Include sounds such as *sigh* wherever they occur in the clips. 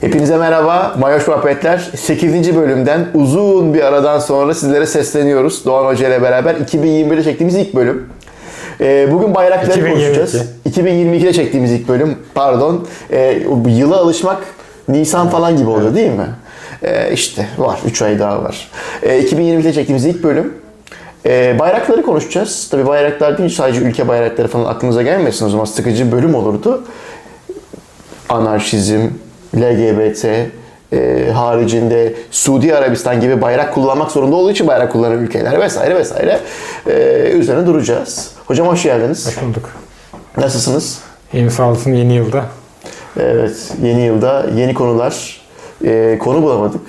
Hepinize merhaba. Mayoş Muhabbetler 8. bölümden uzun bir aradan sonra sizlere sesleniyoruz. Doğan Hoca ile beraber 2021'de çektiğimiz ilk bölüm. Ee, bugün bayrakları 2022. konuşacağız. 2022'de çektiğimiz ilk bölüm. Pardon. Ee, yıla alışmak Nisan falan gibi oluyor değil mi? Ee, işte var. 3 ay daha var. Ee, 2022'de çektiğimiz ilk bölüm. Ee, bayrakları konuşacağız. Tabii bayraklar değil sadece ülke bayrakları falan aklınıza gelmesin o zaman sıkıcı bölüm olurdu. Anarşizm, LGBT, e, haricinde Suudi Arabistan gibi bayrak kullanmak zorunda olduğu için bayrak kullanan ülkeler vesaire vesaire e, üzerine duracağız. Hocam hoş geldiniz. Hoş bulduk. Nasılsınız? İyiyim sağ olsun yeni yılda. Evet, yeni yılda yeni konular, e, konu bulamadık.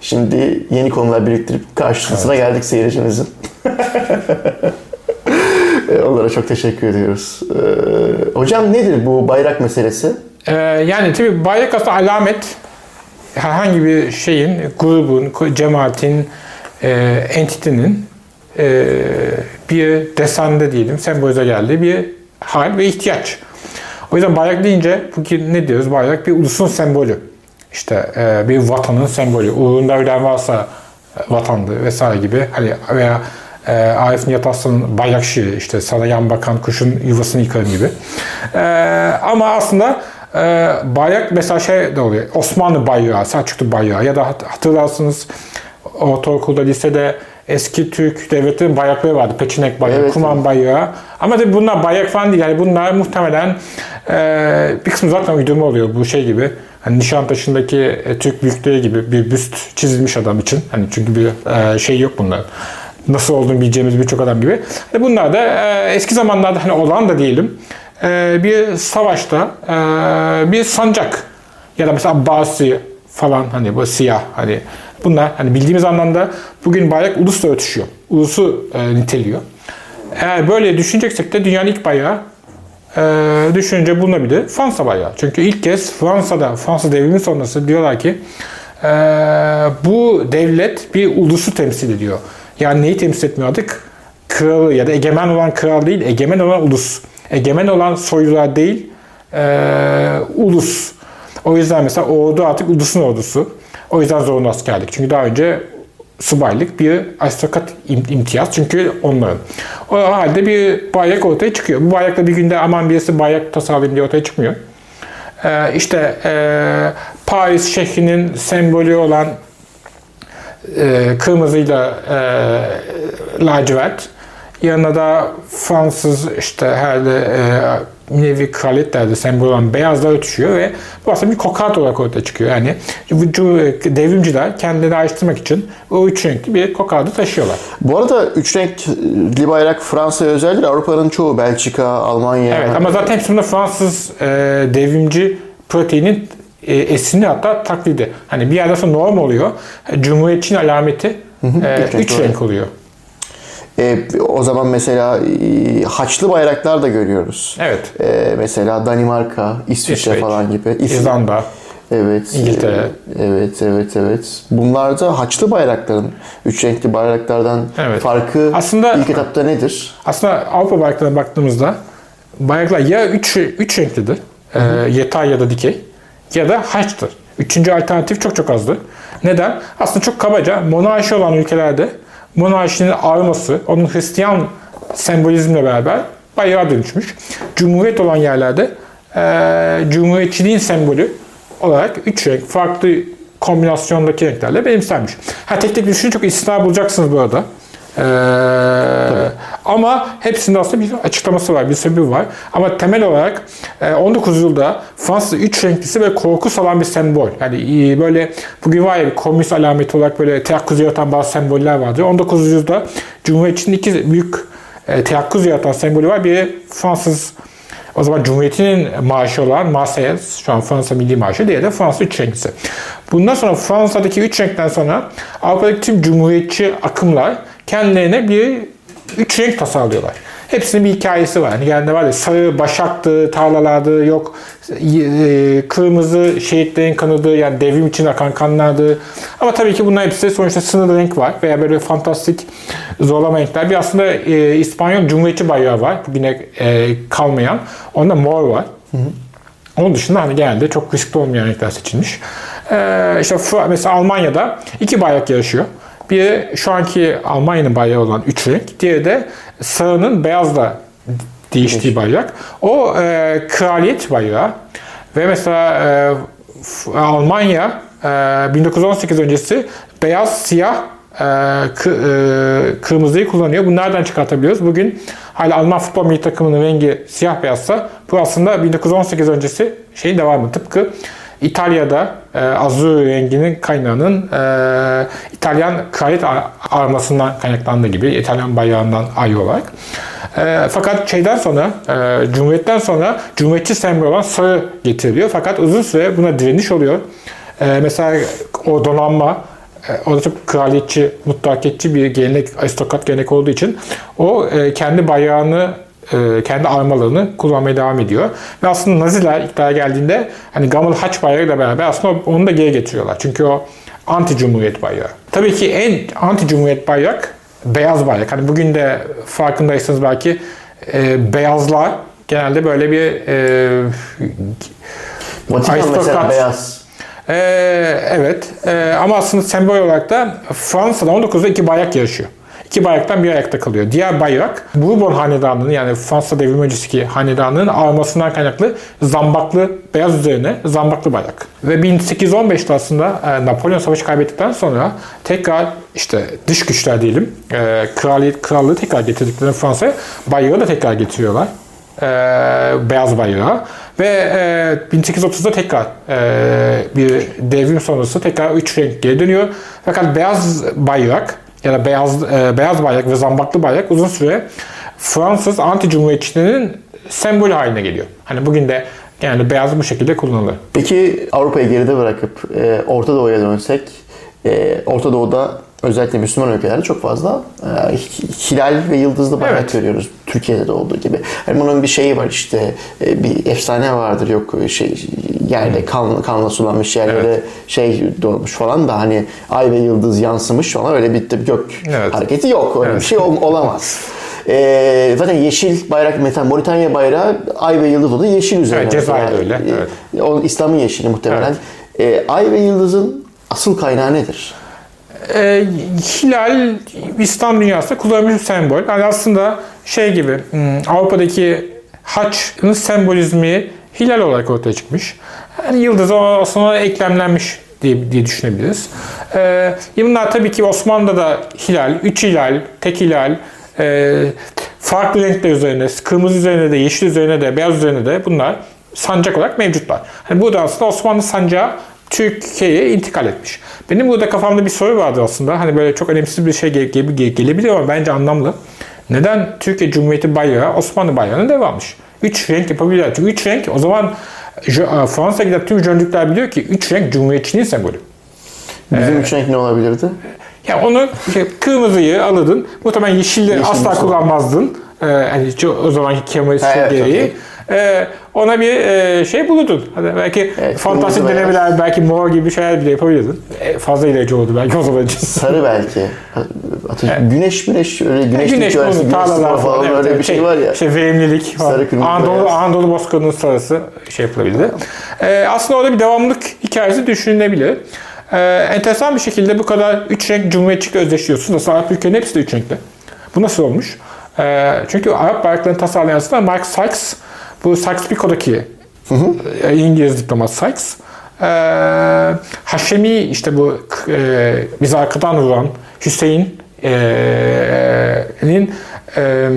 Şimdi yeni konular biriktirip karşısına geldik seyircimizin. *laughs* E, Onlara çok teşekkür ediyoruz. E, hocam nedir bu bayrak meselesi? Ee, yani tabii bayrak aslında alamet herhangi bir şeyin, grubun, cemaatin, e, entitenin e, bir desende diyelim, sembolize geldiği bir hal ve ihtiyaç. O yüzden bayrak deyince bugün ne diyoruz? Bayrak bir ulusun sembolü. İşte e, bir vatanın sembolü. Uğrunda ölen varsa e, vatandı vesaire gibi. Hani veya e, Arif Nihat Aslan'ın bayrak şiiri işte sana yan bakan kuşun yuvasını yıkarım gibi. E, ama aslında e, bayrak mesela şey de oluyor. Osmanlı bayrağı, Selçuklu bayrağı ya da hat- hatırlarsınız ortaokulda, lisede eski Türk devletlerin bayrakları vardı. Peçinek bayrağı, Evet, kuman bayrağı. Ama tabii bunlar bayrak falan değil. Yani bunlar muhtemelen e, bir kısmı zaten uydurma oluyor bu şey gibi. Hani Nişantaşı'ndaki e, Türk büyükleri gibi bir büst çizilmiş adam için. Hani çünkü bir e, şey yok bunlar. Nasıl olduğunu bileceğimiz birçok adam gibi. Hani bunlar da e, eski zamanlarda hani olan da diyelim e, bir savaşta e, bir sancak ya da mesela Abbasi falan hani bu siyah hani bunlar hani bildiğimiz anlamda bugün bayrak ulusla örtüşüyor. Ulusu e, niteliyor. Eğer böyle düşüneceksek de dünyanın ilk bayrağı e, düşününce bulunabilir. Fransa bayrağı. Çünkü ilk kez Fransa'da, Fransa devrimi sonrası diyorlar ki e, bu devlet bir ulusu temsil ediyor. Yani neyi temsil etmiyor artık? Kralı ya da egemen olan kral değil, egemen olan ulus. Egemen olan soylular değil, e, ulus. O yüzden mesela ordu artık ulusun ordusu. O yüzden zorunlu askerlik. Çünkü daha önce subaylık bir aristokrat im- imtiyaz. Çünkü onların. O halde bir bayrak ortaya çıkıyor. Bu bayrakla bir günde aman birisi bayrak tasarlayayım diye ortaya çıkmıyor. Ee, işte e, Paris şehrinin sembolü olan e, kırmızıyla e, lacivert. Yanına da Fransız işte herhalde e, nevi kraliyet derdi sembol olan beyazlar ötüşüyor ve bu aslında bir kokat olarak ortaya çıkıyor. Yani cu- devrimciler kendilerini ayrıştırmak için o üç renkli bir kokardı taşıyorlar. Bu arada üç renkli bayrak Fransa'ya özeldir. Avrupa'nın çoğu Belçika, Almanya. Evet ama zaten hepsinde Fransız e, devrimci proteinin e, esini hatta taklidi. Hani bir yerde sonra norm oluyor. Cumhuriyetçinin alameti e, üç renk üç renk oluyor. E, o zaman mesela e, haçlı bayraklar da görüyoruz. Evet. E, mesela Danimarka, İsviçre İsveç, falan gibi. İzlanda. Evet. İngiltere. Evet, evet, evet. Bunlarda haçlı bayrakların, üç renkli bayraklardan Evet. farkı Aslında- ilk etapta nedir? Aslında Avrupa bayraklarına baktığımızda bayraklar ya üç, üç renklidir. E, yatay ya da dikey. Ya da haçtır. Üçüncü alternatif çok çok azdır. Neden? Aslında çok kabaca monarşi olan ülkelerde monarşinin arması, onun Hristiyan sembolizmle beraber bayrağa dönüşmüş. Cumhuriyet olan yerlerde e, cumhuriyetçiliğin sembolü olarak üç renk farklı kombinasyondaki renklerle benimsenmiş. Ha tek tek düşünün çok istisna bulacaksınız bu arada. Ee, ama hepsinde aslında bir açıklaması var, bir sebebi var. Ama temel olarak e, 19 yüzyılda Fransız üç renklisi ve korku salan bir sembol. Yani e, böyle bugün var ya bir komünist alameti olarak böyle teyakkuz yaratan bazı semboller vardır. 19 yüzyılda Cumhuriyetçinin iki büyük e, teyakkuz yaratan sembolü var. Biri Fransız o zaman Cumhuriyet'in maaşı olan Marseillaise, şu an Fransa Milli Marşı, diğeri de Fransa üç renklisi. Bundan sonra Fransa'daki üç renkten sonra Avrupa'daki tüm cumhuriyetçi akımlar kendilerine bir üç renk tasarlıyorlar. Hepsinin bir hikayesi var. Yani genelde var ya sarı başaktı, tarlalardı, yok e, kırmızı şehitlerin kanıdı yani devrim için akan kanlardı. Ama tabii ki bunlar hepsi sonuçta sınırlı renk var veya böyle fantastik zorlama renkler. Bir aslında e, İspanyol Cumhuriyetçi bayrağı var. Bugüne e, kalmayan. Onda mor var. Hı hı. Onun dışında hani genelde çok riskli olmayan renkler seçilmiş. Ee, işte mesela Almanya'da iki bayrak yarışıyor. Biri şu anki Almanya'nın bayrağı olan üç renk. Diğeri de sarının beyazla değiştiği bayrak. O e, kraliyet bayrağı. Ve mesela e, Almanya e, 1918 öncesi beyaz, siyah, e, kı, e, kırmızıyı kullanıyor. Bunu nereden çıkartabiliyoruz? Bugün hala Alman futbol milli takımının rengi siyah beyazsa bu aslında 1918 öncesi şeyin devamı. Tıpkı İtalya'da e, azur renginin kaynağının e, İtalyan kraliyet armasından kaynaklandığı gibi İtalyan bayrağından ayrı olarak. E, fakat şeyden sonra, e, Cumhuriyet'ten sonra Cumhuriyetçi sembol olan sarı getiriliyor. Fakat uzun süre buna direniş oluyor. E, mesela o donanma o da çok kraliyetçi, mutlaketçi bir gelenek, aristokrat gelenek olduğu için o e, kendi bayrağını kendi armalarını kullanmaya devam ediyor. Ve aslında Naziler iktidara geldiğinde hani Gamal Haç bayrağıyla beraber aslında onu da geri getiriyorlar. Çünkü o anti cumhuriyet bayrağı. Tabii ki en anti cumhuriyet bayrak beyaz bayrak. Hani bugün de farkındaysanız belki e, beyazlar genelde böyle bir e, Vatikan mesela beyaz. E, evet. E, ama aslında sembol olarak da Fransa'da 19'da iki bayrak yarışıyor. İki bayraktan bir ayakta kalıyor. Diğer bayrak Bourbon hanedanının yani Fransa devrimi öncesi hanedanının armasından kaynaklı zambaklı beyaz üzerine zambaklı bayrak. Ve 1815'te aslında e, Napolyon savaşı kaybettikten sonra tekrar işte dış güçler diyelim e, kraliyet krallığı tekrar getirdiklerini Fransa'ya bayrağı da tekrar getiriyorlar. E, beyaz bayrağı ve e, 1830'da tekrar e, bir devrim sonrası tekrar üç renk geri dönüyor. Fakat beyaz bayrak ya da beyaz e, beyaz bayrak ve zambaklı bayrak uzun süre Fransız anti-cumhuriyetçilerinin sembolü haline geliyor. Hani bugün de genelde beyaz bu şekilde kullanılır. Peki Avrupa'yı geride bırakıp e, Orta Doğu'ya dönsek, e, Orta Doğu'da özellikle Müslüman ülkelerde çok fazla e, hilal ve yıldızlı bayrak evet. görüyoruz. Türkiye'de de olduğu gibi. Yani bunun bir şeyi var işte e, bir efsane vardır yok şey yerde kan, kanla sulanmış yerlere evet. şey doğmuş falan da hani ay ve yıldız yansımış falan öyle bir gök evet. hareketi yok. Öyle evet. bir şey olamaz. *laughs* E, zaten yeşil bayrak mesela Moritanya bayrağı ay ve yıldız oldu yeşil üzerine. Evet, Cezayir öyle. E, evet. O İslam'ın yeşili muhtemelen. Evet. E, ay ve yıldızın asıl kaynağı nedir? e, hilal İslam dünyasında kullanılmış bir sembol. Yani aslında şey gibi hmm, Avrupa'daki haçın sembolizmi hilal olarak ortaya çıkmış. Yani yıldız aslında eklemlenmiş diye, diye düşünebiliriz. Ee, bunlar tabii ki Osmanlı'da da hilal, üç hilal, tek hilal, e, farklı renkler üzerine, kırmızı üzerine de, yeşil üzerine de, beyaz üzerine de bunlar sancak olarak mevcutlar. Yani bu da aslında Osmanlı sancağı Türkiye'ye intikal etmiş. Benim burada kafamda bir soru vardı aslında. Hani böyle çok önemsiz bir şey gele, gelebilir ama bence anlamlı. Neden Türkiye Cumhuriyeti bayrağı Osmanlı bayrağına devammış? Üç renk yapabilirler. Çünkü üç renk o zaman Fransa giden tüm jönlükler biliyor ki üç renk Cumhuriyetçiliğin sembolü. Bizim ee, üç renk ne olabilirdi? Ya onu şey, kırmızıyı alırdın. Muhtemelen yeşilleri Yeşil asla kullanmazdın. Ee, yani o zamanki Kemalist gereği. Okay e, ona bir e, şey bulurdun. Hadi belki evet, fantastik denemeler, belki mor gibi şeyler bile yapabilirdin. E, fazla ilerici oldu belki o zaman için. Sarı *laughs* belki. Evet. Güneş güneş öyle güneş güneş, güneş, güneş tarlalar falan evet, öyle bir şey, şey var ya. Şey verimlilik falan. Sarı kırmızı Anadolu, Anadolu Bozkırı'nın sarısı şey yapılabilir. E, aslında orada bir devamlılık hikayesi düşünülebilir. E, enteresan bir şekilde bu kadar üç renk cumhuriyetçilikle özdeşliyorsun. Nasıl Arap ülkenin hepsi de üç renkli. Bu nasıl olmuş? E, çünkü Arap bayraklarını tasarlayan aslında Mark Sykes bu hı. E, İngiliz diplomat Sykes e, Haşemi işte bu e, bizi arkadan vuran Hüseyin'in e, e,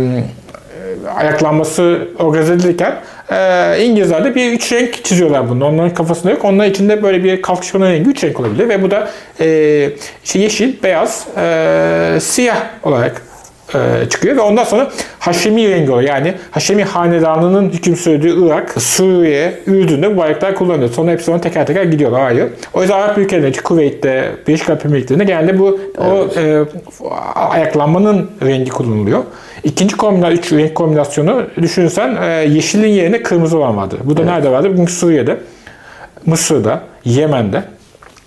ayaklanması organize edilirken e, İngilizler bir üç renk çiziyorlar bunu. Onların kafasında yok. Onun içinde böyle bir kalkışmanın rengi üç renk olabilir ve bu da e, işte yeşil, beyaz, e, siyah olarak e, çıkıyor ve ondan sonra Haşemi rengi o. Yani Haşemi hanedanının hüküm sürdüğü Irak, Suriye, Ürdün'de bu bayraklar kullanılıyor. Sonra hepsi ona teker teker gidiyorlar ayrı. O yüzden Arap ülkelerinde, Kuveyt'te, Birleşik Arap Emirlikleri'nde genelde bu o e, ayaklanmanın rengi kullanılıyor. İkinci kombinasyon, üç renk kombinasyonu düşünürsen e, yeşilin yerine kırmızı olan vardı. Bu da nerede vardı? Bugün Suriye'de, Mısır'da, Yemen'de.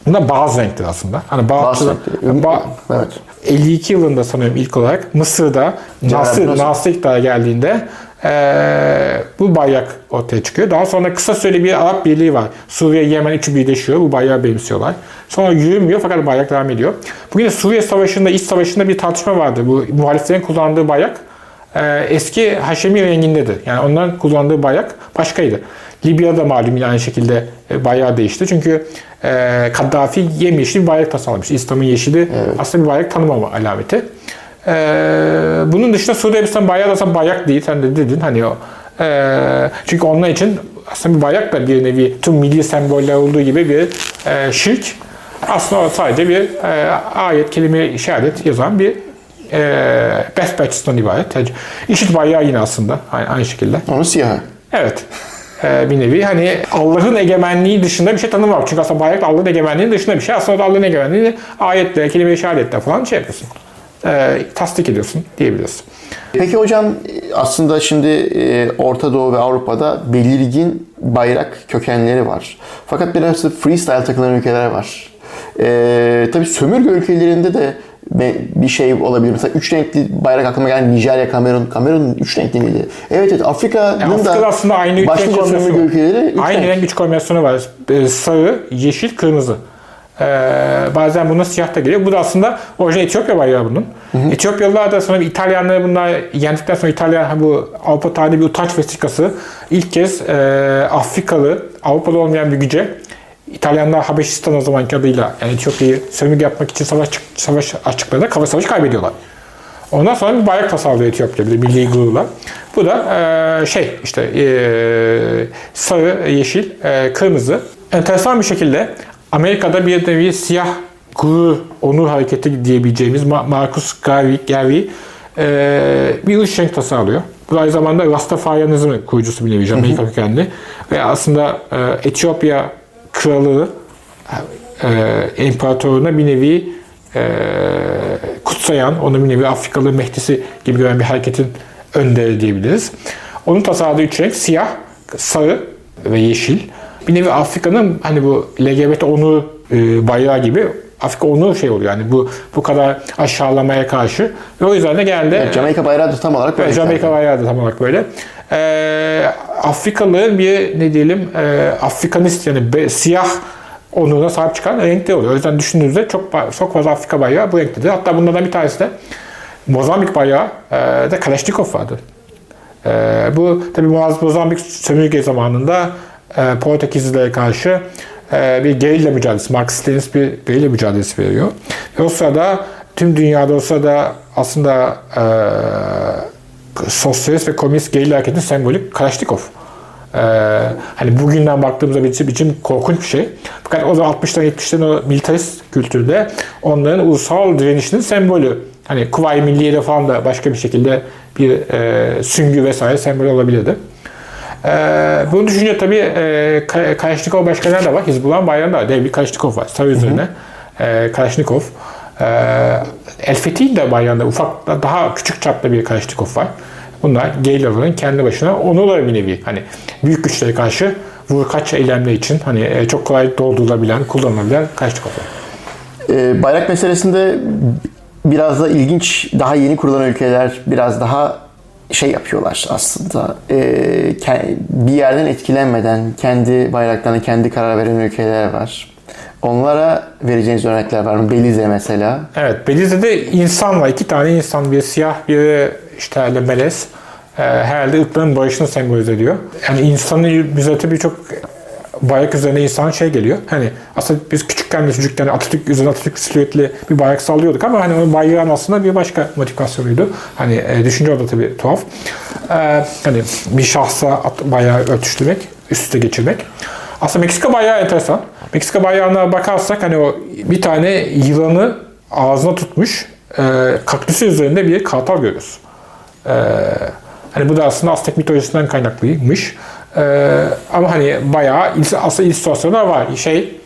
Bunlar bazı renkler aslında. Hani bazı, Bazı renkler. ba- Evet. 52 yılında sanıyorum ilk olarak Mısır'da Nasır, Nasır. Nasır iktidara geldiğinde eee, bu bayrak ortaya çıkıyor. Daha sonra kısa süreli bir Arap Birliği var. Suriye, Yemen üçü birleşiyor. Bu bayrağı benimsiyorlar. Sonra yürümüyor fakat bayrak devam ediyor. Bugün de Suriye Savaşı'nda, iç savaşında bir tartışma vardı. Bu muhaliflerin kullandığı bayrak eee, eski Haşemi rengindedir. Yani onların kullandığı bayrak başkaydı. Libya'da malum yine aynı şekilde e, bayrağı değişti. Çünkü e, Kaddafi yemyeşil bir bayrak tasarlamış. İslam'ın yeşili aslında bir bayrak tanımama alameti. E, bunun dışında Suudi Arabistan bayrağı da aslında bayrak değil. Sen de dedin hani o. E, çünkü onlar için aslında bir bayrak da bir nevi tüm milli semboller olduğu gibi bir e, şirk. Aslında o sadece bir e, ayet, kelime, işaret yazan bir e, batch'tan ibaret. İşit bayrağı yine aslında aynı, aynı şekilde. Onun siyahı. Evet. Ee, bir nevi hani Allah'ın egemenliği dışında bir şey tanımam. Çünkü aslında bayrak Allah'ın egemenliğinin dışında bir şey. Aslında da Allah'ın egemenliğini ayetle, kelime işaretle falan şey yapıyorsun. Ee, tasdik ediyorsun diyebiliriz. Peki hocam aslında şimdi e, Orta Doğu ve Avrupa'da belirgin bayrak kökenleri var. Fakat biraz da freestyle takılan ülkeler var. E, tabii sömürge ülkelerinde de be- bir şey olabilir. Mesela üç renkli bayrak aklıma geldi. Nijerya, Kamerun. Kamerun üç renkli miydi? Evet evet Afrika'nın Yani Afrika'da da aslında aynı üç renk başlıca sömürge ülkeleri üç Aynı renk. renk üç kombinasyonu var. Ee, Sarı, yeşil, kırmızı. Ee, bazen buna siyah da geliyor. Bu da aslında orijinal Etiyopya bayrağı bunun. Etiyopyalılar da sonra İtalyanları bunlar yendikten sonra İtalyan bu Avrupa tarihinde bir utanç vesikası ilk kez e, Afrikalı, Avrupa'da olmayan bir güce İtalyanlar Habeşistan o zamanki adıyla yani Etiyopya'yı sömürge yapmak için savaş savaş açtıklarında kava savaşı kaybediyorlar. Ondan sonra bir bayrak tasarlıyor Etiyopya bir de milli gururla. Bu da e, şey işte e, sarı, yeşil, e, kırmızı. Enteresan bir şekilde Amerika'da bir nevi siyah gurur, onur hareketi diyebileceğimiz Ma- Marcus Garvey, Garvey e, bir üç renk tasarlıyor. Bu aynı zamanda Rastafarianizmin kurucusu bir nevi Jamaika kökenli. Ve aslında e, Etiyopya kralı e, imparatoruna bir nevi e, kutsayan, onu bir nevi Afrikalı Mehdisi gibi gören bir hareketin önderi diyebiliriz. Onun tasarladığı üç renk siyah, sarı ve yeşil. Bir nevi Afrika'nın hani bu LGBT onur e, bayrağı gibi Afrika onur şey oluyor yani bu bu kadar aşağılamaya karşı ve o yüzden de genelde Evet, Jamaika bayrağı da tam olarak böyle. Jamaika bayrağı da tam olarak böyle. Ee, Afrikalı bir ne diyelim e, Afrikanist yani be- siyah onuruna sahip çıkan renkte oluyor. O yüzden düşündüğünüzde çok çok fazla Afrika bayrağı bu renktedir. Hatta bunlardan bir tanesi de Mozambik bayrağı e, de Kalashnikov vardı. E, bu tabi Mozambik sömürge zamanında e, Portekizlilere karşı e, bir gerilla mücadelesi, Marksist bir gerilla mücadelesi veriyor. Ve o sırada tüm dünyada o sırada aslında e, sosyalist ve komünist gerilla hareketinin sembolü Kalashnikov. Ee, hani bugünden baktığımızda bizim için korkunç bir şey. Fakat o zaman 60'ların 70'lerin o militarist kültürde onların ulusal direnişinin sembolü. Hani Kuvayi Milliye'de falan da başka bir şekilde bir e, süngü vesaire sembol olabilirdi. Ee, bunu düşünce tabii e, Ka- Kalashnikov başkaları da var. Hizbullah'ın bayrağında var. Dev bir Kalashnikov var. Sarı üzerine e, Kalashnikov. E, El Fethi'nin de bayrağında ufak daha küçük çapta bir Kalashnikov var. Bunlar gerillaların kendi başına onurları bir nevi. Hani büyük güçlere karşı vur kaç eylemler için hani e, çok kolay doldurulabilen, kullanılabilen Kalashnikovlar. Ee, bayrak meselesinde biraz da ilginç, daha yeni kurulan ülkeler biraz daha şey yapıyorlar aslında. Ke- bir yerden etkilenmeden kendi bayraklarına kendi karar veren ülkeler var. Onlara vereceğiniz örnekler var mı? Belize mesela. Evet, Belize'de insan var. iki tane insan. Bir siyah, bir işte melez. Ee, herhalde ırkların barışını sembolize ediyor. Yani insanın bize tabii çok bayrak üzerine insan şey geliyor. Hani aslında biz küçükken de çocukken Atatürk üzerine Atatürk silüetli bir bayrak sallıyorduk ama hani o bayrağın aslında bir başka modifikasyonuydu. Hani e, düşünce o da tabii tuhaf. Ee, hani bir şahsa at, bayrağı örtüştürmek, üst üste geçirmek. Aslında Meksika bayrağı enteresan. Meksika bayrağına bakarsak hani o bir tane yılanı ağzına tutmuş e, kaktüsün üzerinde bir kartal görüyoruz. E, hani bu da aslında Aztek mitolojisinden kaynaklıymış. E, ama hani bayağı aslında illüstrasyonlar var. Şey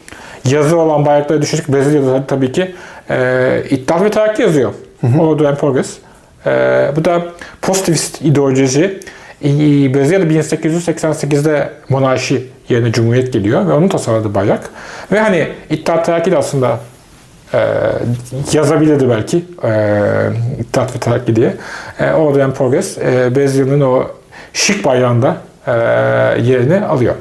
yazı olan bayrakları düşünecek Brezilya'da tabii ki e, İttihat ve Terakki yazıyor. Order and Progress. E, bu da pozitivist ideoloji. E, Brezilya'da 1888'de monarşi yerine cumhuriyet geliyor ve onun tasarladığı bayrak. Ve hani İttihat Terakki de aslında e, yazabilirdi belki e, İttihat ve Terakki diye. E, Order and Progress e, Brezilya'nın o şık bayrağında e, yerini alıyor.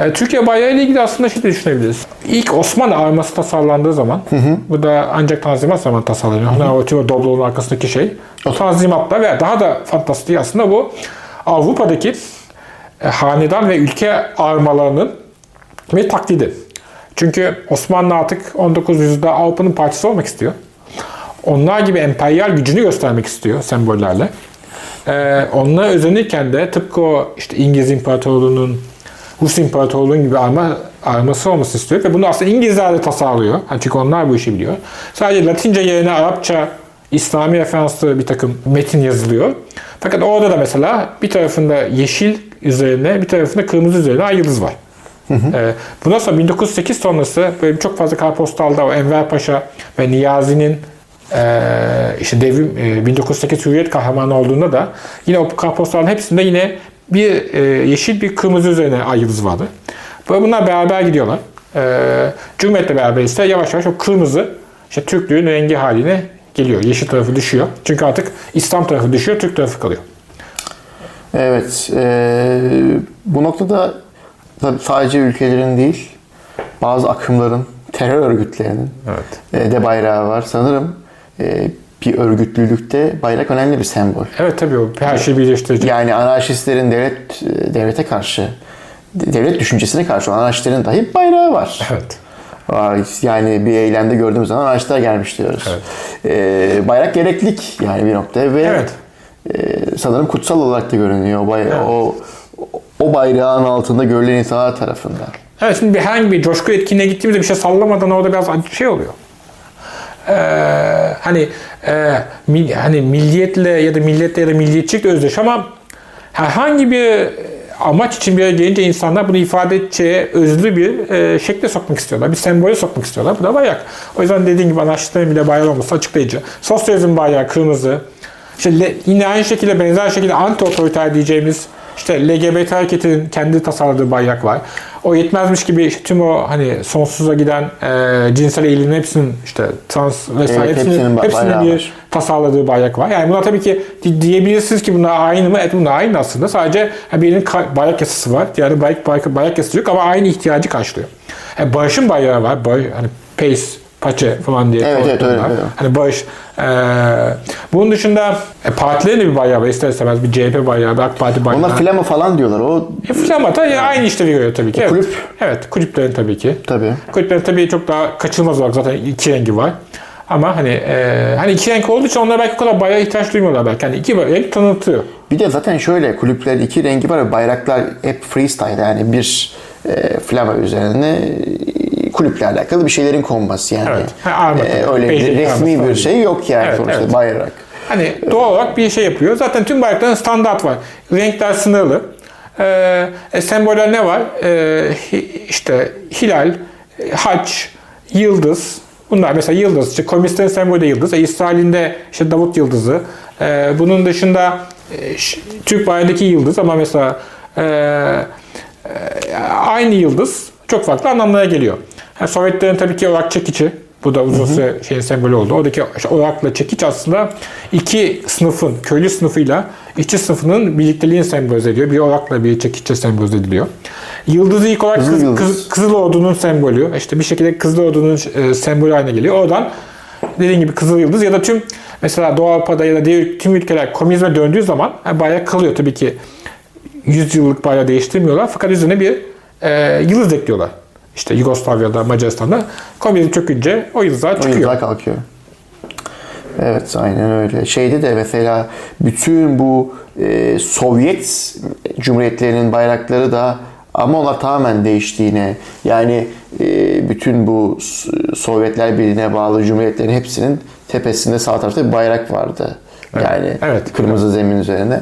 E, Türkiye bayrağı ile ilgili aslında şey de düşünebiliriz. İlk Osmanlı arması tasarlandığı zaman, bu da ancak Tanzimat zaman tasarlanıyor. Hani o tüm Doblo'nun arkasındaki şey. O Tanzimat'ta ve daha da fantastik aslında bu Avrupa'daki e, hanedan ve ülke armalarının bir taklidi. Çünkü Osmanlı artık 19. yüzyılda Avrupa'nın parçası olmak istiyor. Onlar gibi emperyal gücünü göstermek istiyor sembollerle. Ee, onlara özenirken de tıpkı o işte İngiliz İmparatorluğu'nun Rus İmparatorluğu'nun gibi arma, arması olması istiyor ve bunu aslında İngilizler de tasarlıyor. Yani çünkü onlar bu işi biliyor. Sadece Latince yerine Arapça, İslami referanslı bir takım metin yazılıyor. Fakat orada da mesela bir tarafında yeşil üzerine, bir tarafında kırmızı üzerine ay yıldız var. Ee, bundan sonra 1908 sonrası böyle çok fazla karpostalda o Enver Paşa ve Niyazi'nin ee, işte devrim e, 1908 Hürriyet kahramanı olduğunda da yine o kartpostalların hepsinde yine bir e, yeşil bir kırmızı üzerine ay yıldız vardı. Böyle bunlar beraber gidiyorlar. Ee, Cumhuriyet'le beraber ise yavaş yavaş o kırmızı işte Türklüğün rengi haline geliyor. Yeşil tarafı düşüyor. Çünkü artık İslam tarafı düşüyor, Türk tarafı kalıyor. Evet. e, bu noktada tabii sadece ülkelerin değil, bazı akımların, terör örgütlerinin Evet. e, de bayrağı var. Sanırım e, bir örgütlülükte bayrak önemli bir sembol. Evet tabii o her şeyi birleştirici. Yani anarşistlerin devlet e, devlete karşı, devlet düşüncesine karşı anarşistlerin dahi bayrağı var. Evet. Yani bir eylemde gördüğümüz zaman anarşistler gelmiş diyoruz. E, bayrak gereklilik yani bir nokta ve Evet. e, sanırım kutsal olarak da görünüyor. O, bay- Evet. o, o bayrağın altında görülen insanlar tarafından. Evet şimdi bir herhangi bir coşku etkinliğe gittiğimizde bir şey sallamadan orada biraz şey oluyor. Ee, hani e, mil- hani milliyetle ya da milletle ya da milliyetçilikle özdeş ama herhangi bir amaç için bir araya gelince insanlar bunu ifade edeceği özlü bir e, şekle sokmak istiyorlar. Bir sembole sokmak istiyorlar. Bu da bayrak. O yüzden dediğim gibi anarşistlerin bile bayrağı olması açıklayıcı. Sosyalizm bayrağı kırmızı. İşte yine aynı şekilde benzer şekilde anti otoriter diyeceğimiz işte LGBT hareketinin kendi tasarladığı bayrak var. O yetmezmiş gibi işte tüm o hani sonsuza giden e, cinsel eğilimin hepsinin işte trans vesaire Evet, hepsinin, hepsinin hepsinin bir var. tasarladığı bayrak var. Yani buna tabii ki di- diyebilirsiniz ki bunlar aynı mı? Evet bunlar aynı aslında. Sadece birinin bayrak yasası var. Diğeri bayrak, bayrak, bayrak yasası yok ama aynı ihtiyacı karşılıyor. Yani barışın bayrağı var. Bar, hani Pace, Paçe falan diye. Evet, evet, öyle, öyle. Hani barış. Ee, bunun dışında e, partilerin de bir bayrağı var. İster istemez bir CHP bayrağı, bir AK Parti bayrağı. Ona flama falan diyorlar. O E, Flamata ya aynı işlevi görüyor tabii ki. Evet. kulüp. Evet, kulüplerin tabii ki. tabii. Kulüplerin tabii çok daha kaçılmaz olarak zaten iki rengi var. Ama hani e, hani iki renk olduğu için onlar belki o kadar bayrağa ihtiyaç duymuyorlar belki. Hani iki renk tanıtıyor. Bir de zaten şöyle kulüplerin iki rengi var ve bayraklar hep freestyle yani bir e, flama üzerine e, kulüple alakalı bir şeylerin konması yani. Evet. Ha, arma E, tabii. öyle bir resmi bir şey yok yani Evet, sonuçta evet. bayrak. Hani doğal olarak bir şey yapıyor. Zaten tüm bayrakların standart var. Renkler sınırlı. Ee, e, semboller ne var? Ee, işte hilal, haç, yıldız. Bunlar mesela yıldız. İşte komünistlerin sembolü de yıldız. E, İsrail'in de işte Davut yıldızı. Ee, bunun dışında e, Türk bayrağındaki yıldız ama mesela e, e, aynı yıldız çok farklı anlamlara geliyor. Yani Sovyetlerin tabii ki orak çekici. Bu da uzun süre şeyin sembolü oldu. Oradaki işte orakla çekiç aslında iki sınıfın, köylü sınıfıyla işçi sınıfının birlikteliğini sembolize ediyor. Bir orakla bir çekiçle sembolize ediliyor. Yıldızı ilk olarak Kızıl kız, kız- Kızıl Ordu'nun sembolü. İşte bir şekilde Kızıl Ordu'nun e, sembolü haline geliyor. Oradan dediğim gibi Kızıl Yıldız ya da tüm mesela Doğu Avrupa'da ya da diğer tüm ülkeler komünizme döndüğü zaman yani bayrak kalıyor tabii ki 100 yıllık bayrağı değiştirmiyorlar. Fakat üzerine bir e, yıldız ekliyorlar. İşte Yugoslavya'da, Macaristan'da komünizm çökünce o yıldızlar O çıkıyor. yıldızlar kalkıyor. Evet aynen öyle. Şeyde de mesela bütün bu e, Sovyet cumhuriyetlerinin bayrakları da Ama onlar tamamen değiştiğine yani e, bütün bu Sovyetler Birliği'ne bağlı cumhuriyetlerin hepsinin tepesinde sağ tarafta bir bayrak vardı. Yani Evet. kırmızı zemin üzerine.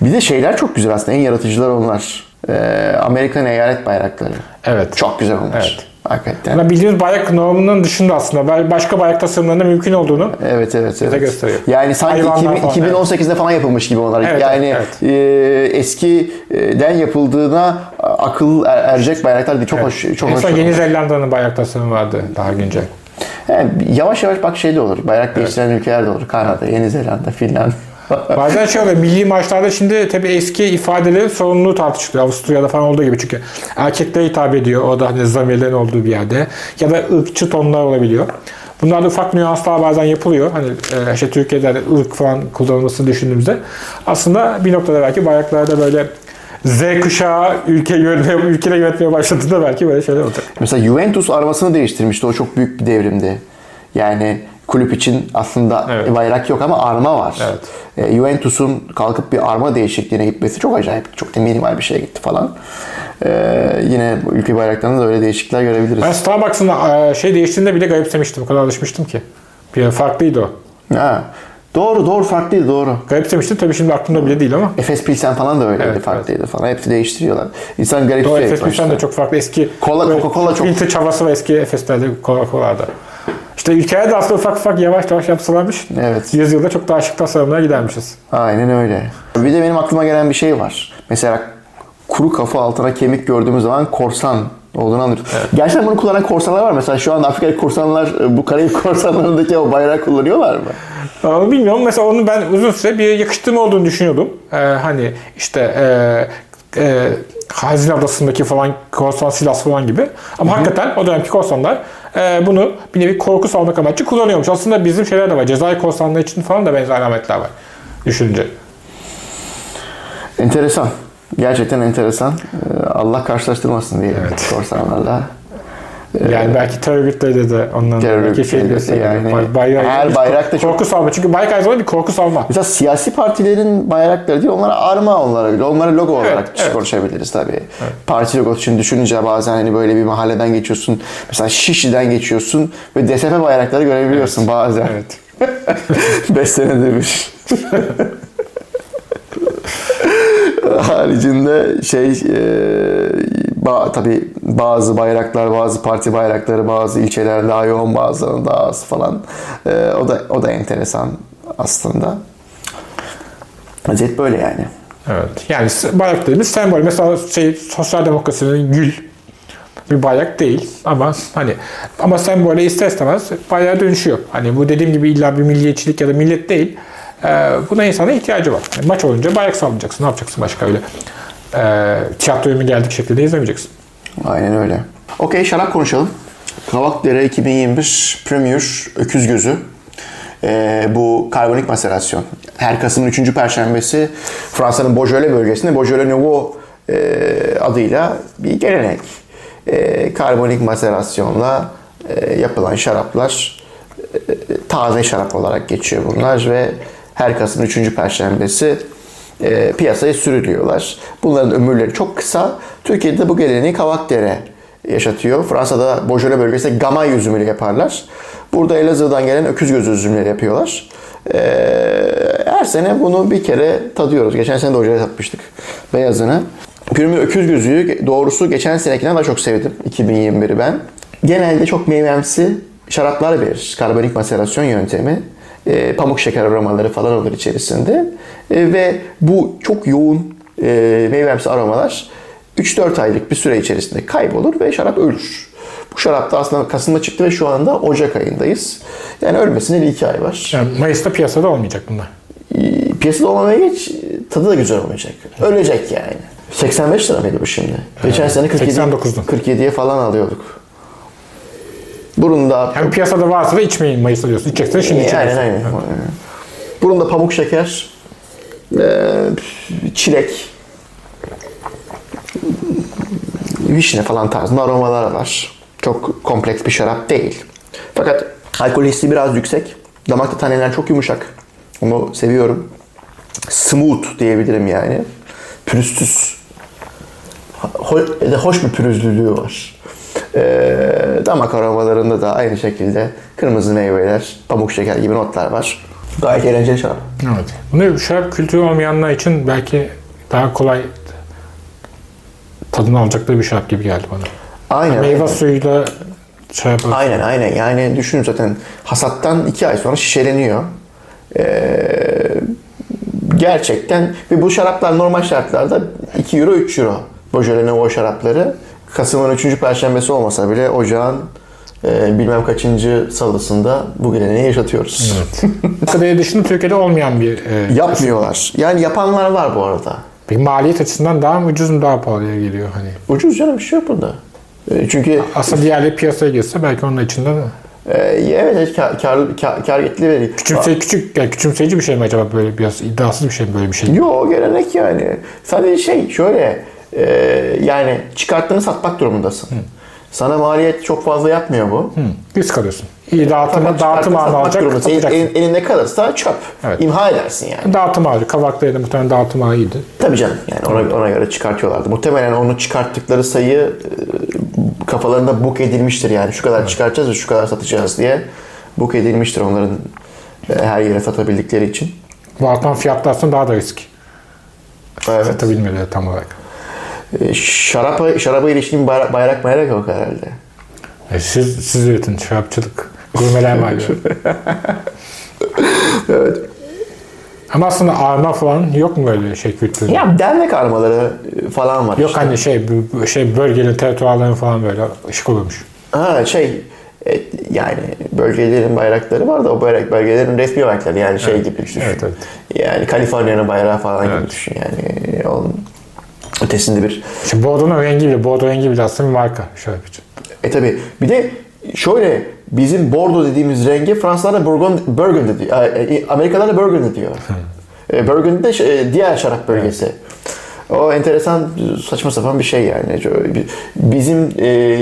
Bir de şeyler çok güzel aslında. En yaratıcılar onlar. E, Amerikan eyalet bayrakları. Evet. Çok güzel olmuş. Evet. Hakikaten. Bunlar bildiğimiz bayrak normunun dışında aslında Ba- başka bayrak tasarımlarında mümkün olduğunu Evet evet evet. gösteriyor. Yani sanki Hayvanlar 2000 falan, 2018'de falan yapılmış gibi onlar. Evet, yani evet, e, eskiden yapıldığına akıl er- erecek bayraklar değil. Çok hoş çok en hoş. Yeni Zelanda'nın bayrak tasarımı vardı daha güncel. Yani yavaş yavaş bak şey de olur. Bayrak değiştiren ülkeler de olur. Kanada, Yeni Zelanda, Finlandiya. Bazen şey oluyor, milli maçlarda şimdi tabii eski ifadelerin sorumluluğu tartışılıyor. Avusturya'da falan olduğu gibi çünkü erkeklere hitap ediyor. O da hani zamirlerin olduğu bir yerde. Ya da ırkçı tonlar olabiliyor. Bunlarda ufak nüanslar bazen yapılıyor. Hani e, işte Türkiye'de de ırk falan kullanılmasını düşündüğümüzde aslında bir noktada belki bayraklarda böyle Z kuşağı ülke yönetmeye, ülkeyle yönetmeye başladığında belki böyle şeyler olacak. Mesela Juventus armasını değiştirmişti. O çok büyük bir devrimdi. Yani kulüp için aslında Evet. bayrak yok ama arma var. Evet. E, Juventus'un kalkıp bir arma değişikliğine gitmesi çok acayip. Çok da minimal bir şeye gitti falan. E, yine bu ülke bayraklarında da öyle değişiklikler görebiliriz. Ben Starbucks'ın e, şey değiştiğinde bile garipsemiştim. O kadar alışmıştım ki. Bir farklıydı o. Ha. Doğru doğru farklıydı doğru. Garipsemiştim. Tabii şimdi aklımda bile değil ama. Efes Pilsen falan da öyleydi Evet, farklıydı falan. Hepsi değiştiriyorlar. İnsan garip Doğru Efes Pilsen de çok farklı. Eski böyle Coca-Cola çok- Vintage havası var eski Efes'lerde Coca-Cola'da. İşte ülkelerde de aslında ufak ufak yavaş yavaş yapsalarmış. Evet. Yüzyılda çok daha şık tasarımlara gidermişiz. Aynen öyle. Bir de benim aklıma gelen bir şey var. Mesela kuru kafa altına kemik gördüğümüz zaman korsan olduğunu anlıyoruz. Gerçekten bunu kullanan korsanlar var. Mesela şu anda Afrika'daki korsanlar e, bu Karayip *laughs* korsanlarındaki o bayrağı kullanıyorlar mı? Onu bilmiyorum. Mesela onu ben uzun süre bir yakıştırma olduğunu düşünüyordum. Ee, hani işte e, e, Hazine Adası'ndaki falan korsan silas falan gibi. Ama hakikaten o dönemki korsanlar e, bunu bir nevi korku salmak amaçlı kullanıyormuş. Aslında bizim şeyler de var. Cezayir korsanları için falan da benzer alametler var. Düşününce. Enteresan. Gerçekten enteresan. Ee, Allah karşılaştırmasın diye Evet. korsanlarla. Yani belki terör örgütleri de onların Terör belki şey gösteriyor. yani Bay- bayrağı- her bayrak da çok- korku salma. Çünkü bayrak aynı zamanda bir korku salma. Mesela siyasi partilerin bayrakları değil, onlara arma onlara bile. Onlara logo olarak evet. konuşabiliriz tabii. Parti logosu için düşününce bazen hani böyle bir mahalleden geçiyorsun. Mesela Şişli'den geçiyorsun ve DSP bayrakları görebiliyorsun bazen. Evet. 5 senede bir. *laughs* Haricinde şey e, ba, tabii bazı bayraklar, bazı parti bayrakları bazı ilçelerde daha yoğun bazılarında daha az falan. E, o da o da enteresan aslında. Vaziyet böyle yani. Evet. Yani bayrak dediğimiz sembol. Mesela şey sosyal demokrasinin gül bir bayrak değil ama hani ama sembole ister istemez bayrağa dönüşüyor. Hani bu dediğim gibi illa bir milliyetçilik ya da millet değil. Ee, buna insana ihtiyacı var. Yani maç olunca bayrak sallayacaksın. Ne yapacaksın başka öyle? Ee, tiyatro oyunu geldik şekilde izlemeyeceksin. Aynen öyle. Okey şarap konuşalım. Kavakdere 2021 Premier Öküz Gözü. Ee, bu karbonik maserasyon. Her Kasım'ın 3. Perşembesi Fransa'nın Beaujolais bölgesinde Beaujolais Nouveau e, adıyla bir gelenek. E, karbonik maserasyonla e, yapılan şaraplar e, taze şarap olarak geçiyor bunlar ve her Kasım'ın 3. Perşembesi e, piyasaya sürülüyorlar. Bunların ömürleri çok kısa. Türkiye'de bu geleneği Kavakdere yaşatıyor. Fransa'da Beaujolais bölgesinde Gamay üzümüyle yaparlar. Burada Elazığ'dan gelen öküz gözü üzümleri yapıyorlar. E, her sene bunu bir kere tadıyoruz. Geçen sene de hocaya tatmıştık beyazını. Pürmür öküz gözüyü doğrusu geçen senekinden daha çok sevdim. 2021'i ben. Genelde çok meyvemsi şaraplar verir. Karbonik maserasyon yöntemi. E, pamuk şeker aromaları falan olur içerisinde. E, ve bu çok yoğun e, meyvemsi aromalar 3-4 aylık bir süre içerisinde kaybolur ve şarap ölür. Bu şarap da aslında Kasım'da çıktı ve şu anda Ocak ayındayız. Yani ölmesine bir iki ay var. Yani Mayıs'ta piyasada olmayacak bunlar. E, piyasada olmamaya geç, tadı da güzel olmayacak. Ölecek yani. 85 lira mıydı bu şimdi? Geçen sene 47, 89'du. 47'ye falan alıyorduk. Burunda Yani piyasada varsa da içmeyin Mayıs'ta diyorsun. İçeceksen şimdi Aynen içeceksin. aynen. Burunda pamuk şeker, e, çilek, vişne falan tarzında aromalar var. Çok kompleks bir şarap değil. Fakat alkol hissi biraz yüksek. Damakta taneler çok yumuşak. Onu seviyorum. Smooth diyebilirim yani. Pürüzsüz. ho- hoş bir pürüzlülüğü var. Ee, damak aromalarında da aynı şekilde kırmızı meyveler, pamuk şeker gibi notlar var. Gayet eğlenceli şarap. Evet. Bunu şarap kültürü olmayanlar için belki daha kolay tadını alacakları bir şarap gibi geldi bana. Aynen. Meyve aynen. suyuyla şarap Aynen aynen. Yani düşünün zaten hasattan iki ay sonra şişeleniyor. Ee, gerçekten ve bu şaraplar normal şartlarda 2 euro 3 euro. Beaujolais Nouveau şarapları. Kasım'ın 3. perşembesi olmasa bile ocağın e, bilmem kaçıncı salısında bu geleneği yaşatıyoruz. *laughs* Kadayı dışında Türkiye'de olmayan bir e, Yapmıyorlar. Yani yapanlar var bu arada. bir maliyet açısından daha mı ucuz mu daha pahalıya geliyor hani. Ucuz canım bir şey yok bunda. E, Çünkü Aslında diğerleri piyasaya girse belki onun içinde de. e, evet evet kar, kar, kar, kar getiri veriyor. Küçümse, küçük, yani küçümseyici bir şey mi acaba böyle biraz iddiasız bir şey mi böyle bir şey? Yo gelenek yani. Sadece şey şöyle e, yani çıkarttığını satmak durumundasın. Sana maliyet çok fazla yapmıyor bu. Hı, risk alıyorsun. İyi dağıtım, dağıtım satmak alacak. El- elin- elinde kalırsa çöp. Evet. İmha edersin yani. Dağıtım ağacı. Kavaklı'ya da muhtemelen dağıtım ağı iyiydi. Tabii canım yani ona, ona göre çıkartıyorlardı. Muhtemelen onu çıkarttıkları sayı e, kafalarında book edilmiştir yani. Şu kadar çıkartacağız ve şu kadar satacağız diye book edilmiştir onların e, her yere satabildikleri için. Bu alttan fiyatlar aslında daha da risk. Evet. Satabilmeleri tam olarak. E, Şarapa, şaraba ilişkin bayrak bayrak bayrak yok herhalde. E, siz, siz üretin şarapçılık. Gurmeler var. *laughs* Evet. Ama aslında arma falan yok mu böyle şey kültürü? Ya dernek armaları falan var Yok işte. hani şey şey bölgenin territoryallerin falan böyle ışık olurmuş. Ha şey e, yani bölgelerin bayrakları var da o bayrak bölgelerin resmi bayrakları yani şey gibi düşün. Evet, evet. Yani Kaliforniya'nın bayrağı falan gibi Evet. düşün yani. Onun ötesinde bir. İşte Bordeaux'un rengi bile, Bordeaux rengi bile aslında bir marka şarap için. E tabi bir de şöyle bizim Bordeaux dediğimiz rengi Fransızlar da Burgund, Burgundy diyor. E, Amerikalılar da Burgundy diyor. e, Burgundy de şey, e, diğer şarap bölgesi. O enteresan saçma sapan bir şey yani. Şöyle Bizim e,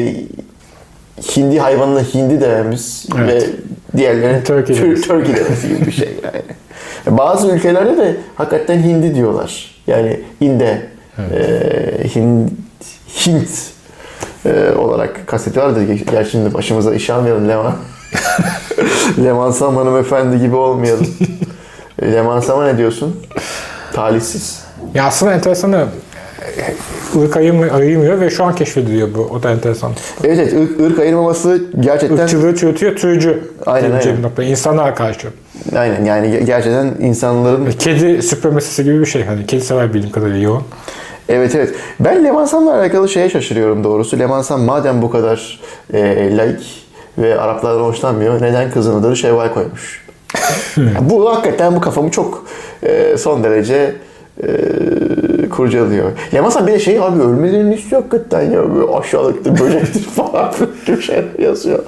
hindi hayvanına hindi dememiz Evet. ve diğerlerine Turkey Tür-. Turkey demesi gibi bir şey yani. Bazı ülkelerde de hakikaten hindi diyorlar. Yani hinde, e, Hind, Hint e, olarak kastediyorlar da gerçi şimdi başımıza iş almayalım Leman. *laughs* Leman Sam hanımefendi gibi olmayalım. Leman Sam'a ne diyorsun? Talihsiz. Ya aslında enteresanı e, ırk ayırmıyor, ayırmıyor ve şu an keşfediliyor bu. O da enteresan. Evet evet ırk, ırk ayırmaması gerçekten Irkçılığı çürütüyor, türcü. Aynen, aynen. nokta. İnsanlara karşı. aynen yani ge- gerçekten insanların Kedi süpürmesi gibi bir şey. Hani kedi sever bildiğim kadarıyla yoğun. Evet evet. Ben Lemansam'la alakalı şeye şaşırıyorum doğrusu. Lemansam madem bu kadar e, laik ve Araplardan hoşlanmıyor neden kızın adını Şevval koymuş? *laughs* Bu hakikaten bu kafamı çok e, son derece e, kurcalıyor. Lemansam bir de şey abi ölmelerini istiyor hakikaten ya. Böyle aşağılıktır, *laughs* böcektir falan *laughs* bir şey yazıyor.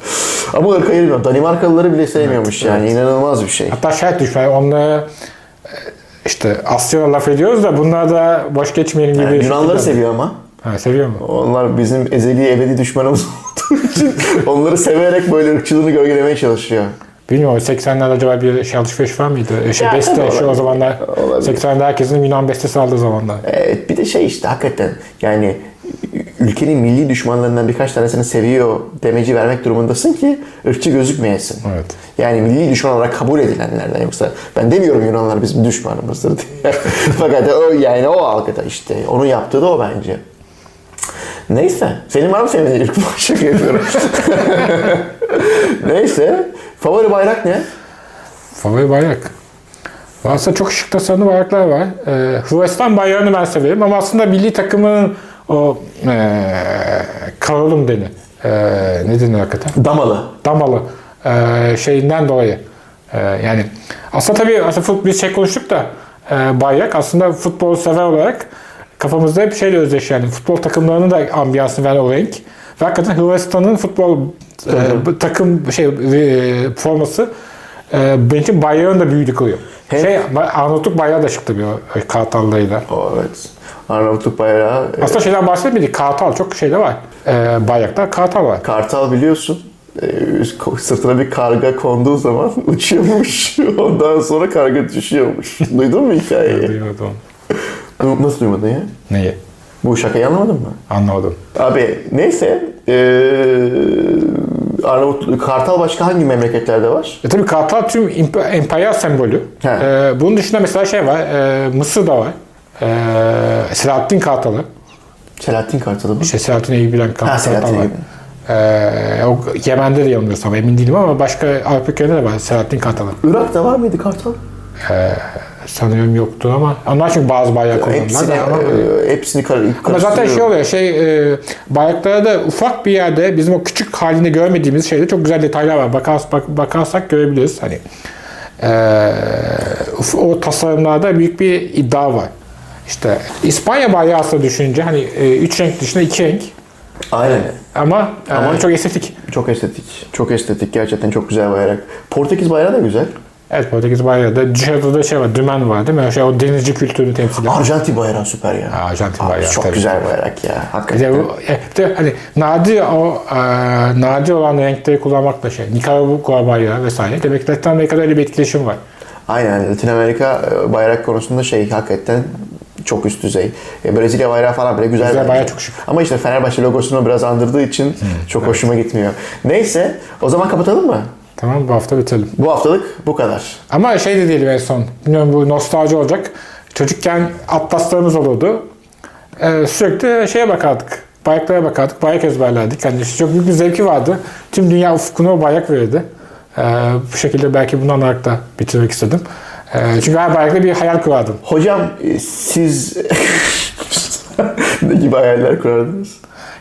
Ama ırk ayırmıyor. Danimarkalıları bile sevmiyormuş yani. inanılmaz bir şey. Hatta şart düşman onları e, işte Asya laf ediyoruz da bunlar da boş geçmeyelim gibi. Yani Yunanları seviyor ama. Ha, seviyor mu? Onlar bizim ezeli ebedi düşmanımız *laughs* olduğu için onları severek böyle ırkçılığını gölgelemeye çalışıyor. Bilmiyorum 80'lerde acaba bir şey alışveriş var mıydı? E, Şey, Ya, beste şu o zamanlar. Olabilir. 80'lerde herkesin Yunan bestesi aldığı zamanlar. Evet bir de şey işte hakikaten yani ülkenin milli düşmanlarından birkaç tanesini seviyor demeci vermek durumundasın ki ırkçı gözükmeyesin. Evet. Yani milli düşman olarak kabul edilenlerden yoksa ben demiyorum Yunanlar bizim düşmanımızdır diye. *laughs* Fakat o yani o halkada işte onun yaptığı da o bence. Neyse. Senin var mı sevmediğin ırk *laughs* şaka yapıyorum. *laughs* Neyse. Favori bayrak ne? Favori bayrak. Aslında çok şık tasarımlı bayraklar var. Ee, Hırvatistan bayrağını ben severim ama aslında milli takımın o ee, karolum deni. Ee, ne denir hakikaten? Damalı. Damalı ee, şeyinden dolayı. Ee, yani aslında tabii aslında fut, biz şey konuştuk da ee, bayrak aslında futbol sever olarak kafamızda hep şeyle özdeş yani futbol takımlarının da ambiyansını veren o renk. Ve hakikaten Hırvatistan'ın futbol bu takım şey ee, forması ee, benim için bayrağın da büyüdü kılıyor. Hem- Şey, Arnavutluk bayrağı da çıktı bir e, kartallığıyla. O, evet. Arnavutluk bayrağı. e, Aslında şeyden bahsetmedik. Kartal çok şeyde var. Ee, bayrakta kartal var. Kartal biliyorsun. e, Sırtına bir karga konduğu zaman *laughs* uçuyormuş. *laughs* Ondan sonra karga düşüyormuş. *laughs* Duydun mu hikayeyi? Duymadım. Du- Nasıl duymadın ya? Neyi? Bu şakayı anlamadın mı? Anlamadım. Abi neyse. Ee, Arnavut, Kartal başka hangi memleketlerde var? E tabii kartal tüm emperyal sembolü. He. E, bunun dışında mesela şey var. E, Mısır'da var. E, Selahattin Kartalı. Selahattin Kartalı mı? İşte Selahattin Eyüp'den Ha, Kartal Selahattin var. Eyüp. E, o Yemen'de de yanılıyorsam emin değilim ama başka Avrupa ülkelerinde de var Selahattin Kartalı. Irak'ta var mıydı Kartal? Sanıyorum yoktu ama onlar çünkü bazı bayrak kullanırlar. Hepsini, da ama, e, hepsini kar- ama zaten şey oluyor şey e, bayraklarda ufak bir yerde bizim o küçük halinde görmediğimiz şeyde çok güzel detaylar var. Bakars, bak, bakarsak görebiliriz. Hani e, o tasarımlarda büyük bir iddia var. İşte İspanya bayrağı aslında düşününce hani e, üç renk dışında iki renk Aynen. ama, e, Ama- çok estetik. Çok estetik. Çok estetik. Gerçekten çok güzel bayrak. Portekiz bayrağı da güzel. Evet Portekiz bayrağı da dışarıda da şey var dümen var değil mi? O Şey, o denizci kültürünü temsil eden. Arjantin bayrağı süper ya. Arjantin Abi bayrağı, Çok tabii. güzel bayrak ya. Bir Hakikaten. de, bu, e, bir de hani nadir o e, nadir olan renkleri kullanmak da şey. Nikaragua bayrağı vesaire. Demek ki Latin Amerika'da öyle bir etkileşim var. Aynen. Latin Amerika e, bayrak konusunda şey hakikaten çok üst düzey. E, Brezilya bayrağı falan bile güzel. Brezilya bayrağı çok şık. Ama işte Fenerbahçe logosunu biraz andırdığı için çok hoşuma gitmiyor. Neyse o zaman kapatalım mı? Tamam bu hafta bitirelim. Bu haftalık bu kadar. Ama şey de diyelim en son. Bilmiyorum bu nostalji olacak. Çocukken atlaslarımız olurdu. E, sürekli şeye bakardık. Bayraklara bakardık. Bayrak ezberlerdik. Yani çok büyük bir zevki vardı. Tüm dünya ufkuna o bayrak verirdi. E, bu şekilde belki bunu anarak da bitirmek istedim. E, çünkü her bayrakta bir hayal kurardım. Hocam e, siz *laughs* ne gibi hayaller kurardınız?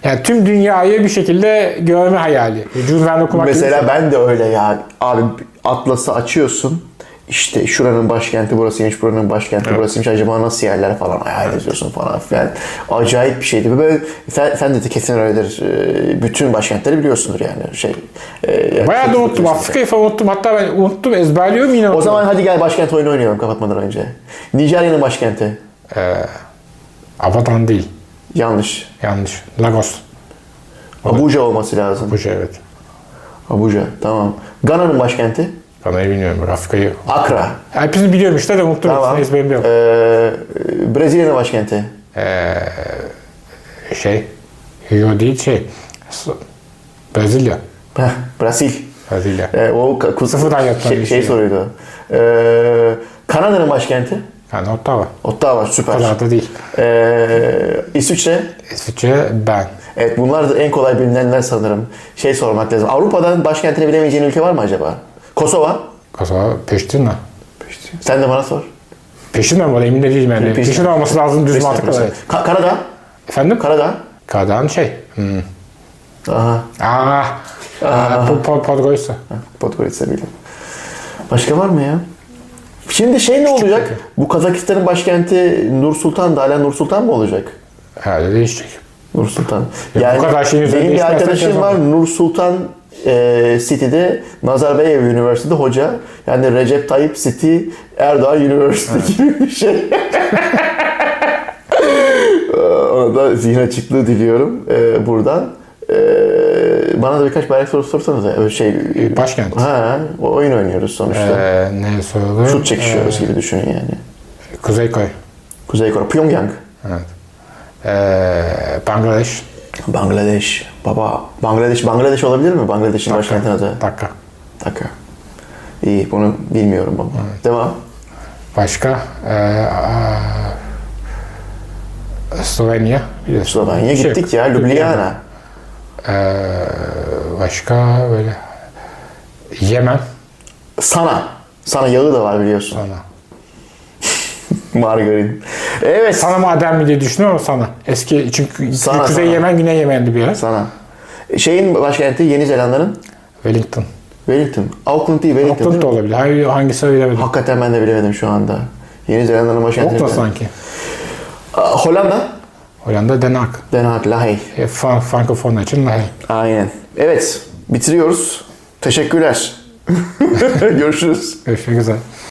Yani tüm dünyayı bir şekilde görme hayali. Jules Verne okumak Mesela şey. ben de öyle ya. Abi Atlas'ı açıyorsun. İşte şuranın başkenti burasıymış, buranın başkenti burasıymış. Acaba nasıl yerler falan hayal ediyorsun falan filan. Acayip bir şeydi. Böyle Fe- Fen de kesin öyledir. Ee, Bütün başkentleri biliyorsundur yani. Şey. e, Bayağı da unuttum. Afrika'yı falan unuttum. Hatta ben unuttum. Ezberliyorum yine O unuttum. zaman hadi gel başkent oyunu oynayalım kapatmadan önce. Nijerya'nın başkenti. Abadan değil. Yanlış. Yanlış. Lagos. Abuja olması lazım. Bu şey evet. Abuja. Tamam. Gana'nın başkenti. Bana bilmiyorum. Afrika'yı. Accra. Hepsini biliyorum işte de unuttum. Tamam. Yok. Ee, Brezilya'nın başkenti. Şey. Rio değil şey. Brezilya. Heh, Brasil. Brezilya. Ee, o kuz- Sıfırdan şey, şey şey. soruydu. Ee, Kanada'nın başkenti. Yani Ottawa. Ottawa süper. O kadar da değil. Ee, İsviçre. İsviçre ben. Evet bunlar da en kolay bilinenler sanırım. Şey sormak lazım. Avrupa'dan başkentini bilemeyeceğin ülke var mı acaba? Kosova. Kosova Peştina. Sen de bana sor. Mi var emin de değilim yani. Peşin. Peşin olması lazım düz mantıkla. Evet. Ka- Kanada. Efendim? Kanada. Kadan şey. Hmm. Aha. Aa. Aa. Po- po- Podgorica. Podgorica bildim. Başka var mı ya? Şimdi şey ne olacak? ülke. Bu Kazakistan'ın başkenti Nur Sultan da hala Nur Sultan mı olacak? Herhalde değişecek. Nur Sultan. Ya bu kadar şeyin üzerine benim bir arkadaşım var. Nur Sultan e, City'de Nazarbayev Üniversitesi'de hoca. Yani Recep Tayyip City Erdoğan Üniversitesi gibi bir şey. *laughs* Ona da zihin açıklığı diliyorum e, buradan. E, bana da birkaç bayrak sorusu sorsanız ya. Şey, Başkent. Ha, oyun oynuyoruz sonuçta. Ee, ne sorulur? Şut çekişiyoruz gibi düşünün yani. Ee, Kuzey Kore. Kuzey Kore, Pyongyang. Evet. Ee, Bangladeş. Bangladeş. Baba, Bangladeş, Bangladeş olabilir mi? Bangladeş'in başkentinin adı. Dakika. Dakika. İyi, bunu bilmiyorum baba. Devam. Başka? Ee, Slovenya. Slovenya Şey, gittik ya, Ljubljana. Ee, başka böyle Yemen. Sana. Sana yağı da var biliyorsun. Sana. *laughs* Margarin. Evet. Sana maden mi diye düşünüyorum sana. Eski çünkü Sana, Kuzey sana. Yemen, Güney Yemen'di bir yer. Sana. Şeyin başkenti Yeni Zelanda'nın Wellington. Wellington. Auckland değil Wellington Auckland da olabilir. Hayır, hangisi bilemedim. Hakikaten ben de bilemedim şu anda. Yeni Zelanda'nın başkenti. Auckland sanki. Hollanda. Hollanda, Den Haag. Den Haag, La Haye. E, Fran Frankofon için La Haye. Aynen. Evet. Bitiriyoruz. Teşekkürler. *laughs* Görüşürüz. Görüşmek üzere.